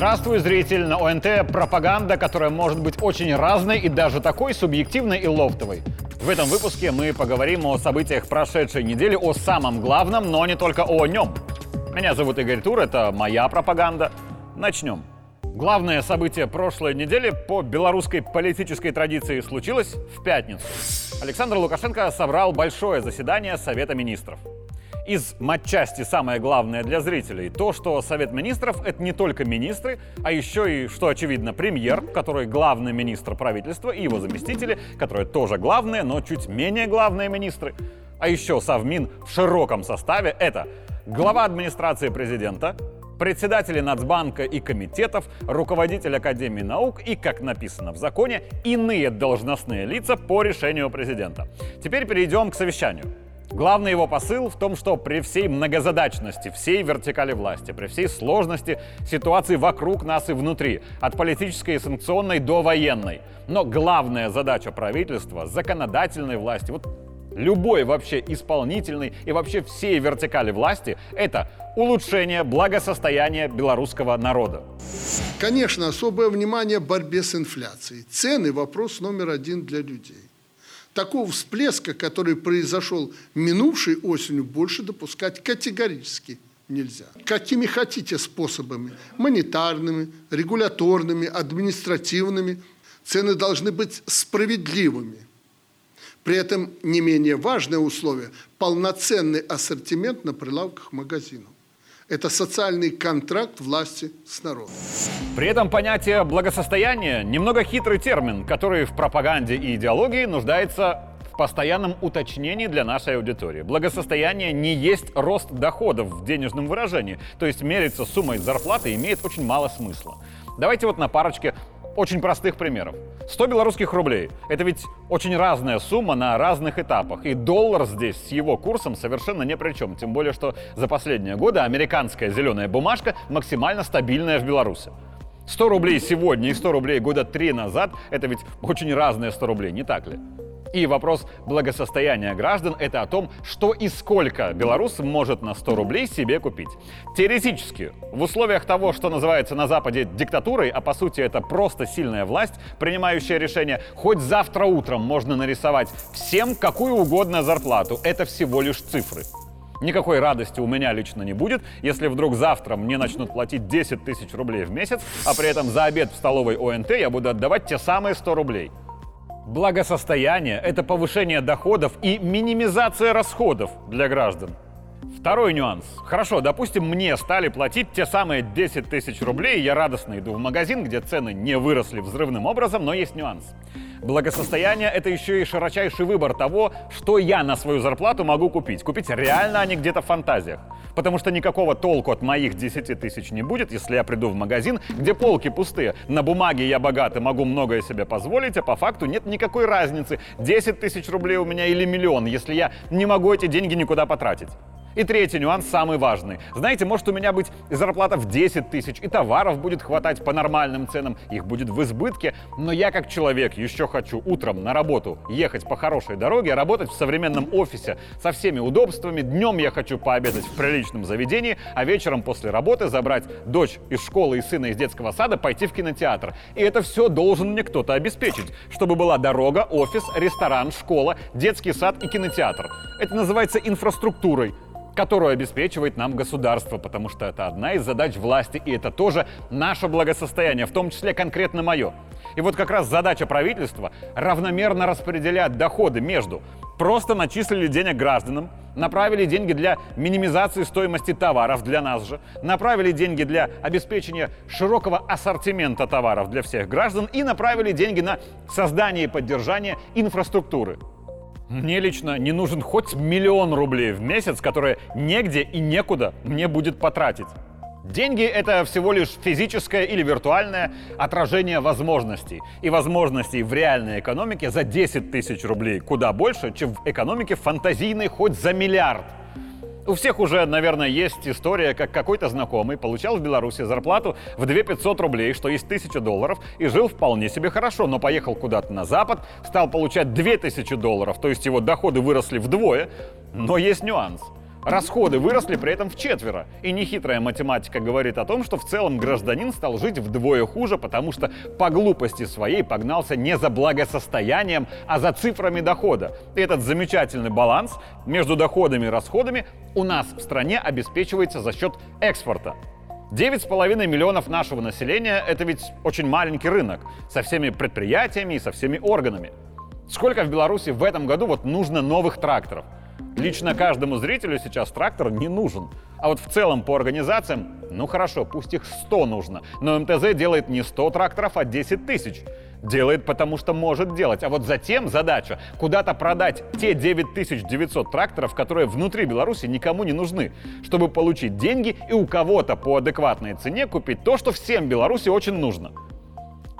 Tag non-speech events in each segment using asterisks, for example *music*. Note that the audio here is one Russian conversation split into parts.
Здравствуй, зритель! На ОНТ пропаганда, которая может быть очень разной и даже такой субъективной и лофтовой. В этом выпуске мы поговорим о событиях прошедшей недели, о самом главном, но не только о нем. Меня зовут Игорь Тур, это моя пропаганда. Начнем. Главное событие прошлой недели по белорусской политической традиции случилось в пятницу. Александр Лукашенко собрал большое заседание Совета министров. Из матчасти самое главное для зрителей то, что Совет Министров — это не только министры, а еще и, что очевидно, премьер, который главный министр правительства, и его заместители, которые тоже главные, но чуть менее главные министры. А еще Совмин в широком составе — это глава администрации президента, председатели Нацбанка и комитетов, руководитель Академии наук и, как написано в законе, иные должностные лица по решению президента. Теперь перейдем к совещанию. Главный его посыл в том, что при всей многозадачности, всей вертикали власти, при всей сложности ситуации вокруг нас и внутри, от политической и санкционной до военной, но главная задача правительства, законодательной власти, вот любой вообще исполнительной и вообще всей вертикали власти – это улучшение благосостояния белорусского народа. Конечно, особое внимание борьбе с инфляцией. Цены – вопрос номер один для людей. Такого всплеска, который произошел минувшей осенью, больше допускать категорически нельзя. Какими хотите способами, монетарными, регуляторными, административными, цены должны быть справедливыми. При этом не менее важное условие – полноценный ассортимент на прилавках магазинов. Это социальный контракт власти с народом. При этом понятие благосостояния немного хитрый термин, который в пропаганде и идеологии нуждается в постоянном уточнении для нашей аудитории. Благосостояние не есть рост доходов в денежном выражении, то есть мериться суммой зарплаты имеет очень мало смысла. Давайте вот на парочке очень простых примеров. 100 белорусских рублей – это ведь очень разная сумма на разных этапах. И доллар здесь с его курсом совершенно ни при чем. Тем более, что за последние годы американская зеленая бумажка максимально стабильная в Беларуси. 100 рублей сегодня и 100 рублей года три назад – это ведь очень разные 100 рублей, не так ли? И вопрос благосостояния граждан – это о том, что и сколько белорус может на 100 рублей себе купить. Теоретически, в условиях того, что называется на Западе диктатурой, а по сути это просто сильная власть, принимающая решение, хоть завтра утром можно нарисовать всем какую угодно зарплату. Это всего лишь цифры. Никакой радости у меня лично не будет, если вдруг завтра мне начнут платить 10 тысяч рублей в месяц, а при этом за обед в столовой ОНТ я буду отдавать те самые 100 рублей. Благосостояние – это повышение доходов и минимизация расходов для граждан. Второй нюанс. Хорошо, допустим, мне стали платить те самые 10 тысяч рублей, я радостно иду в магазин, где цены не выросли взрывным образом, но есть нюанс. Благосостояние – это еще и широчайший выбор того, что я на свою зарплату могу купить. Купить реально, а не где-то в фантазиях. Потому что никакого толку от моих 10 тысяч не будет, если я приду в магазин, где полки пустые. На бумаге я богатый, могу многое себе позволить, а по факту нет никакой разницы, 10 тысяч рублей у меня или миллион, если я не могу эти деньги никуда потратить. И третий нюанс, самый важный. Знаете, может у меня быть зарплата в 10 тысяч, и товаров будет хватать по нормальным ценам, их будет в избытке, но я как человек еще хочу утром на работу ехать по хорошей дороге, работать в современном офисе со всеми удобствами, днем я хочу пообедать в приличном заведении, а вечером после работы забрать дочь из школы и сына из детского сада, пойти в кинотеатр. И это все должен мне кто-то обеспечить, чтобы была дорога, офис, ресторан, школа, детский сад и кинотеатр. Это называется инфраструктурой которую обеспечивает нам государство, потому что это одна из задач власти, и это тоже наше благосостояние, в том числе конкретно мое. И вот как раз задача правительства равномерно распределять доходы между просто начислили денег гражданам, направили деньги для минимизации стоимости товаров для нас же, направили деньги для обеспечения широкого ассортимента товаров для всех граждан и направили деньги на создание и поддержание инфраструктуры. Мне лично не нужен хоть миллион рублей в месяц, которые негде и некуда мне будет потратить. Деньги — это всего лишь физическое или виртуальное отражение возможностей. И возможностей в реальной экономике за 10 тысяч рублей куда больше, чем в экономике фантазийной хоть за миллиард. У всех уже, наверное, есть история, как какой-то знакомый получал в Беларуси зарплату в 2 500 рублей, что есть 1000 долларов, и жил вполне себе хорошо, но поехал куда-то на Запад, стал получать 2000 долларов, то есть его доходы выросли вдвое, но есть нюанс. Расходы выросли при этом в четверо. И нехитрая математика говорит о том, что в целом гражданин стал жить вдвое хуже, потому что по глупости своей погнался не за благосостоянием, а за цифрами дохода. И этот замечательный баланс между доходами и расходами у нас в стране обеспечивается за счет экспорта. 9,5 миллионов нашего населения – это ведь очень маленький рынок со всеми предприятиями и со всеми органами. Сколько в Беларуси в этом году вот нужно новых тракторов – Лично каждому зрителю сейчас трактор не нужен. А вот в целом по организациям, ну хорошо, пусть их 100 нужно, но МТЗ делает не 100 тракторов, а 10 тысяч. Делает, потому что может делать. А вот затем задача куда-то продать те 9900 тракторов, которые внутри Беларуси никому не нужны, чтобы получить деньги и у кого-то по адекватной цене купить то, что всем Беларуси очень нужно.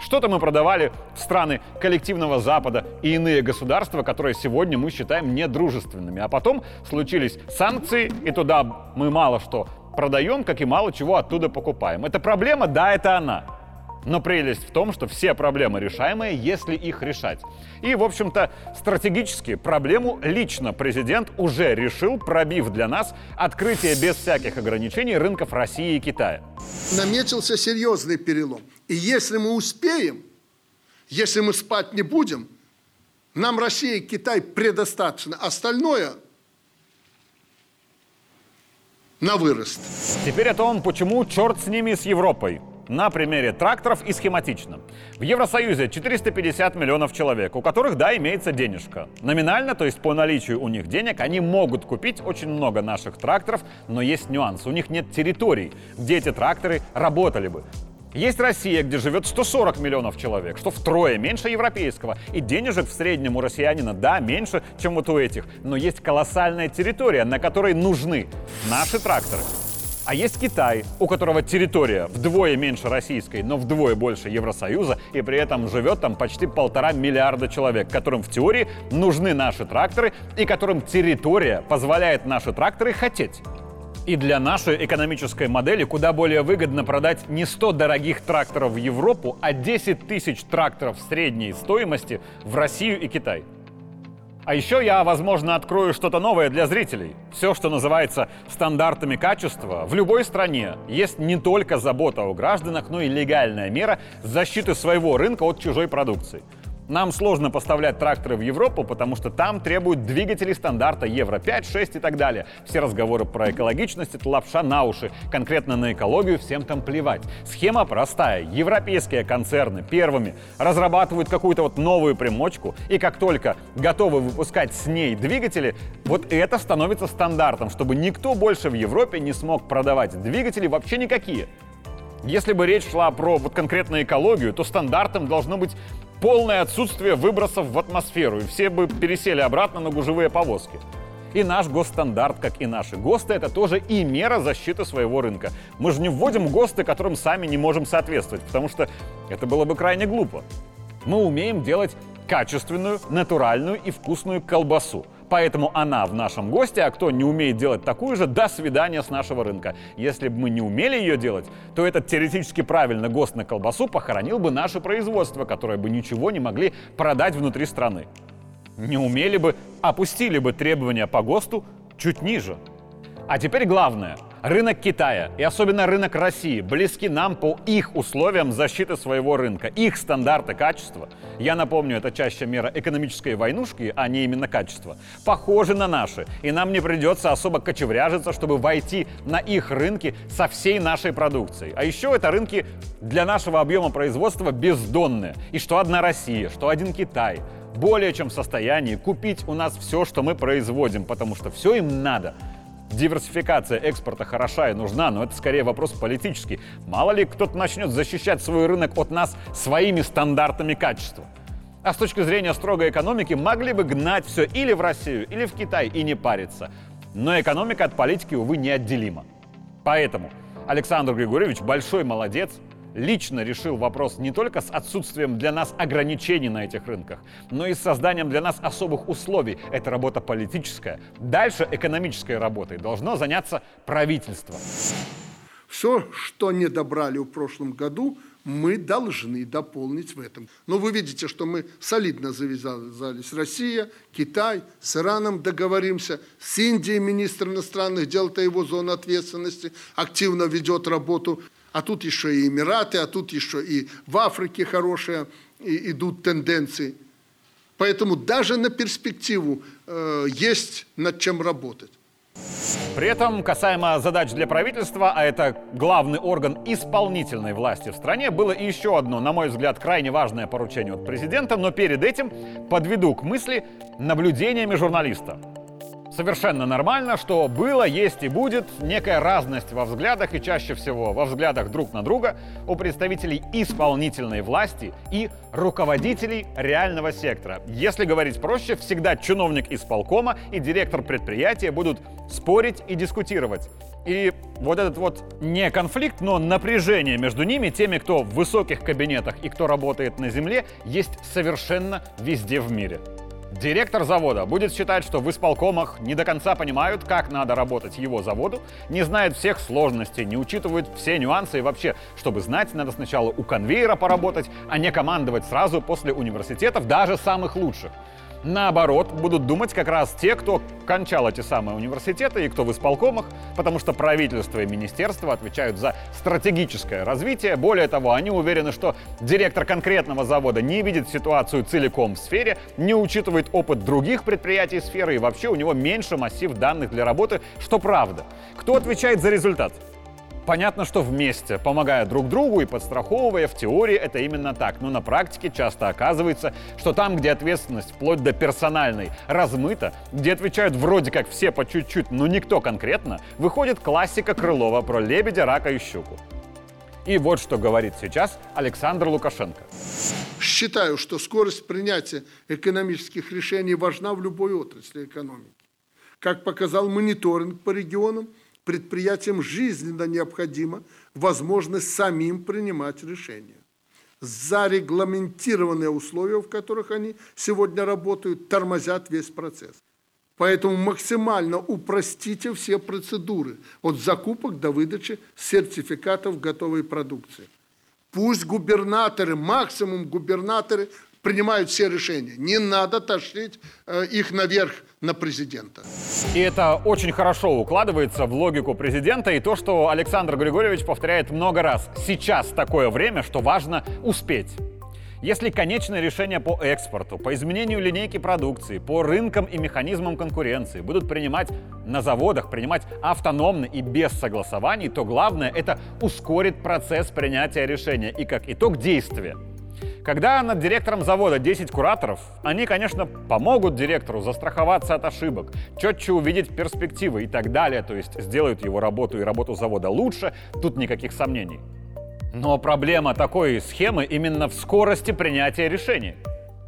Что-то мы продавали в страны коллективного Запада и иные государства, которые сегодня мы считаем недружественными. А потом случились санкции, и туда мы мало что продаем, как и мало чего оттуда покупаем. Это проблема? Да, это она. Но прелесть в том, что все проблемы решаемые, если их решать. И, в общем-то, стратегически проблему лично президент уже решил, пробив для нас открытие без всяких ограничений рынков России и Китая. Наметился серьезный перелом. И если мы успеем, если мы спать не будем, нам Россия и Китай предостаточно. Остальное на вырост. Теперь о том, почему черт с ними, с Европой на примере тракторов и схематично. В Евросоюзе 450 миллионов человек, у которых, да, имеется денежка. Номинально, то есть по наличию у них денег, они могут купить очень много наших тракторов, но есть нюанс. У них нет территорий, где эти тракторы работали бы. Есть Россия, где живет 140 миллионов человек, что втрое меньше европейского. И денежек в среднем у россиянина, да, меньше, чем вот у этих. Но есть колоссальная территория, на которой нужны наши тракторы. А есть Китай, у которого территория вдвое меньше российской, но вдвое больше Евросоюза, и при этом живет там почти полтора миллиарда человек, которым в теории нужны наши тракторы и которым территория позволяет наши тракторы хотеть. И для нашей экономической модели куда более выгодно продать не 100 дорогих тракторов в Европу, а 10 тысяч тракторов средней стоимости в Россию и Китай. А еще я, возможно, открою что-то новое для зрителей. Все, что называется стандартами качества, в любой стране есть не только забота о гражданах, но и легальная мера защиты своего рынка от чужой продукции – нам сложно поставлять тракторы в Европу, потому что там требуют двигатели стандарта Евро 5, 6 и так далее. Все разговоры про экологичность — это лапша на уши. Конкретно на экологию всем там плевать. Схема простая. Европейские концерны первыми разрабатывают какую-то вот новую примочку, и как только готовы выпускать с ней двигатели, вот это становится стандартом, чтобы никто больше в Европе не смог продавать двигатели вообще никакие. Если бы речь шла про вот конкретно экологию, то стандартом должно быть полное отсутствие выбросов в атмосферу, и все бы пересели обратно на гужевые повозки. И наш госстандарт, как и наши ГОСТы, это тоже и мера защиты своего рынка. Мы же не вводим ГОСТы, которым сами не можем соответствовать, потому что это было бы крайне глупо. Мы умеем делать качественную, натуральную и вкусную колбасу. Поэтому она в нашем госте, а кто не умеет делать такую же, до свидания с нашего рынка. Если бы мы не умели ее делать, то этот теоретически правильно ГОСТ на колбасу похоронил бы наше производство, которое бы ничего не могли продать внутри страны. Не умели бы, опустили бы требования по ГОСТу чуть ниже. А теперь главное – Рынок Китая и особенно рынок России близки нам по их условиям защиты своего рынка, их стандарты качества. Я напомню, это чаще мера экономической войнушки, а не именно качества. Похожи на наши, и нам не придется особо кочевряжиться, чтобы войти на их рынки со всей нашей продукцией. А еще это рынки для нашего объема производства бездонные. И что одна Россия, что один Китай более чем в состоянии купить у нас все, что мы производим, потому что все им надо – Диверсификация экспорта хороша и нужна, но это скорее вопрос политический. Мало ли кто-то начнет защищать свой рынок от нас своими стандартами качества. А с точки зрения строгой экономики могли бы гнать все или в Россию, или в Китай и не париться. Но экономика от политики, увы, неотделима. Поэтому Александр Григорьевич большой молодец, лично решил вопрос не только с отсутствием для нас ограничений на этих рынках, но и с созданием для нас особых условий. Это работа политическая. Дальше экономической работой должно заняться правительство. Все, что не добрали в прошлом году, мы должны дополнить в этом. Но вы видите, что мы солидно завязались. Россия, Китай, с Ираном договоримся, с Индией министр иностранных дел, это его зона ответственности, активно ведет работу. А тут еще и Эмираты, а тут еще и в Африке хорошие идут тенденции. Поэтому даже на перспективу э, есть над чем работать. При этом, касаемо задач для правительства, а это главный орган исполнительной власти в стране, было еще одно, на мой взгляд, крайне важное поручение от президента, но перед этим подведу к мысли наблюдениями журналиста. Совершенно нормально, что было, есть и будет некая разность во взглядах и чаще всего во взглядах друг на друга у представителей исполнительной власти и руководителей реального сектора. Если говорить проще, всегда чиновник исполкома и директор предприятия будут спорить и дискутировать. И вот этот вот не конфликт, но напряжение между ними, теми, кто в высоких кабинетах и кто работает на земле, есть совершенно везде в мире. Директор завода будет считать, что в исполкомах не до конца понимают, как надо работать его заводу, не знает всех сложностей, не учитывают все нюансы и вообще, чтобы знать, надо сначала у конвейера поработать, а не командовать сразу после университетов, даже самых лучших. Наоборот, будут думать как раз те, кто кончал эти самые университеты и кто в исполкомах, потому что правительство и министерство отвечают за стратегическое развитие. Более того, они уверены, что директор конкретного завода не видит ситуацию целиком в сфере, не учитывает опыт других предприятий сферы и вообще у него меньше массив данных для работы, что правда. Кто отвечает за результат? Понятно, что вместе, помогая друг другу и подстраховывая, в теории это именно так, но на практике часто оказывается, что там, где ответственность вплоть до персональной размыта, где отвечают вроде как все по чуть-чуть, но никто конкретно, выходит классика Крылова про лебедя, рака и щуку. И вот что говорит сейчас Александр Лукашенко. Считаю, что скорость принятия экономических решений важна в любой отрасли экономики. Как показал мониторинг по регионам, предприятиям жизненно необходима возможность самим принимать решения. Зарегламентированные условия, в которых они сегодня работают, тормозят весь процесс. Поэтому максимально упростите все процедуры от закупок до выдачи сертификатов готовой продукции. Пусть губернаторы, максимум губернаторы принимают все решения. Не надо тащить э, их наверх на президента. И это очень хорошо укладывается в логику президента и то, что Александр Григорьевич повторяет много раз. Сейчас такое время, что важно успеть. Если конечное решение по экспорту, по изменению линейки продукции, по рынкам и механизмам конкуренции будут принимать на заводах, принимать автономно и без согласований, то главное это ускорит процесс принятия решения и как итог действия. Когда над директором завода 10 кураторов, они, конечно, помогут директору застраховаться от ошибок, четче увидеть перспективы и так далее, то есть сделают его работу и работу завода лучше, тут никаких сомнений. Но проблема такой схемы именно в скорости принятия решений.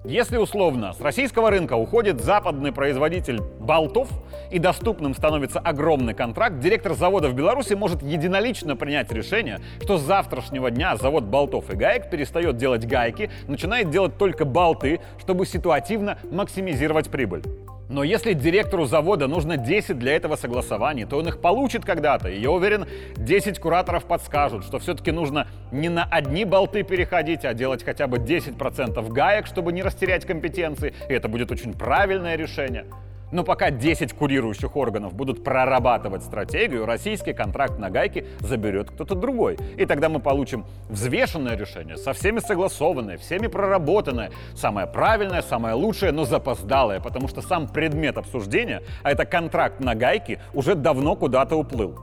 Если условно с российского рынка уходит западный производитель болтов и доступным становится огромный контракт, директор завода в Беларуси может единолично принять решение, что с завтрашнего дня завод болтов и гаек перестает делать гайки, начинает делать только болты, чтобы ситуативно максимизировать прибыль. Но если директору завода нужно 10 для этого согласований, то он их получит когда-то. И я уверен, 10 кураторов подскажут, что все-таки нужно не на одни болты переходить, а делать хотя бы 10% гаек, чтобы не растерять компетенции. И это будет очень правильное решение. Но пока 10 курирующих органов будут прорабатывать стратегию, российский контракт на гайке заберет кто-то другой. И тогда мы получим взвешенное решение, со всеми согласованное, всеми проработанное, самое правильное, самое лучшее, но запоздалое, потому что сам предмет обсуждения, а это контракт на гайке, уже давно куда-то уплыл.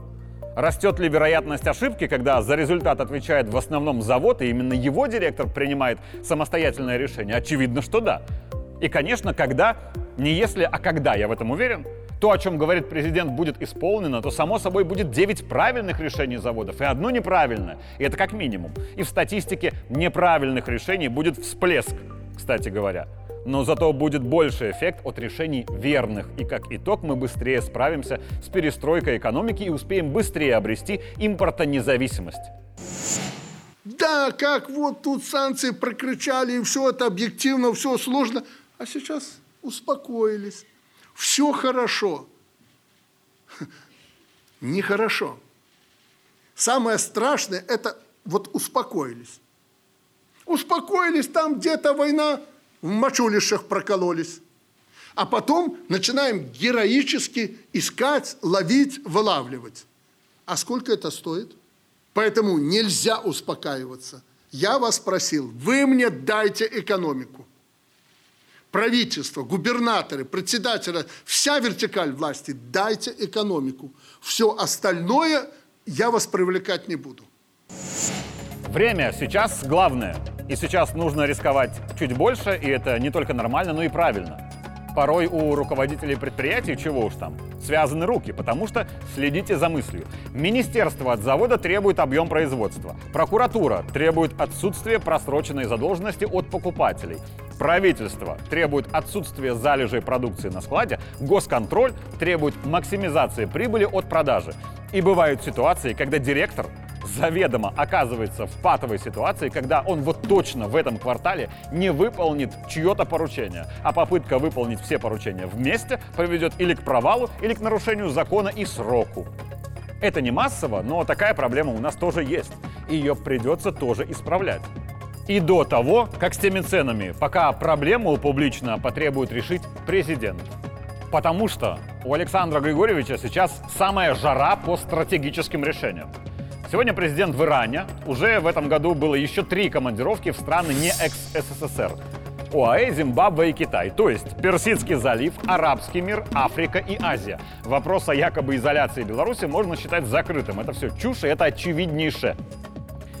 Растет ли вероятность ошибки, когда за результат отвечает в основном завод, и именно его директор принимает самостоятельное решение? Очевидно, что да. И, конечно, когда, не если, а когда, я в этом уверен, то, о чем говорит президент, будет исполнено, то, само собой, будет 9 правильных решений заводов и одно неправильное. И это как минимум. И в статистике неправильных решений будет всплеск, кстати говоря. Но зато будет больше эффект от решений верных. И как итог мы быстрее справимся с перестройкой экономики и успеем быстрее обрести импортонезависимость. Да, как вот тут санкции прокричали, и все это объективно, все сложно – а сейчас успокоились. Все хорошо. *laughs* Нехорошо. Самое страшное – это вот успокоились. Успокоились, там где-то война, в мочулищах прокололись. А потом начинаем героически искать, ловить, вылавливать. А сколько это стоит? Поэтому нельзя успокаиваться. Я вас просил, вы мне дайте экономику. Правительство, губернаторы, председателя, вся вертикаль власти, дайте экономику. Все остальное я вас привлекать не буду. Время сейчас главное. И сейчас нужно рисковать чуть больше, и это не только нормально, но и правильно. Порой у руководителей предприятий, чего уж там, связаны руки, потому что следите за мыслью. Министерство от завода требует объем производства. Прокуратура требует отсутствие просроченной задолженности от покупателей. Правительство требует отсутствия залежей продукции на складе. Госконтроль требует максимизации прибыли от продажи. И бывают ситуации, когда директор заведомо оказывается в патовой ситуации, когда он вот точно в этом квартале не выполнит чье-то поручение, а попытка выполнить все поручения вместе приведет или к провалу, или к нарушению закона и сроку. Это не массово, но такая проблема у нас тоже есть. И ее придется тоже исправлять. И до того, как с теми ценами, пока проблему публично потребует решить президент. Потому что у Александра Григорьевича сейчас самая жара по стратегическим решениям. Сегодня президент в Иране. Уже в этом году было еще три командировки в страны не экс-СССР. ОАЭ, Зимбабве и Китай. То есть Персидский залив, Арабский мир, Африка и Азия. Вопрос о якобы изоляции Беларуси можно считать закрытым. Это все чушь, и это очевиднейшее.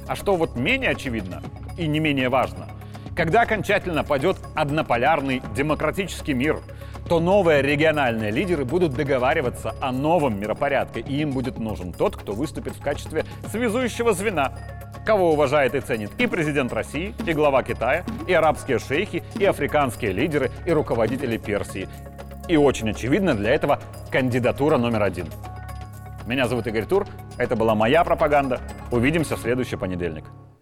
А что вот менее очевидно и не менее важно, когда окончательно пойдет однополярный демократический мир – то новые региональные лидеры будут договариваться о новом миропорядке, и им будет нужен тот, кто выступит в качестве связующего звена, кого уважает и ценит и президент России, и глава Китая, и арабские шейхи, и африканские лидеры, и руководители Персии. И очень очевидно для этого кандидатура номер один. Меня зовут Игорь Тур, это была моя пропаганда. Увидимся в следующий понедельник.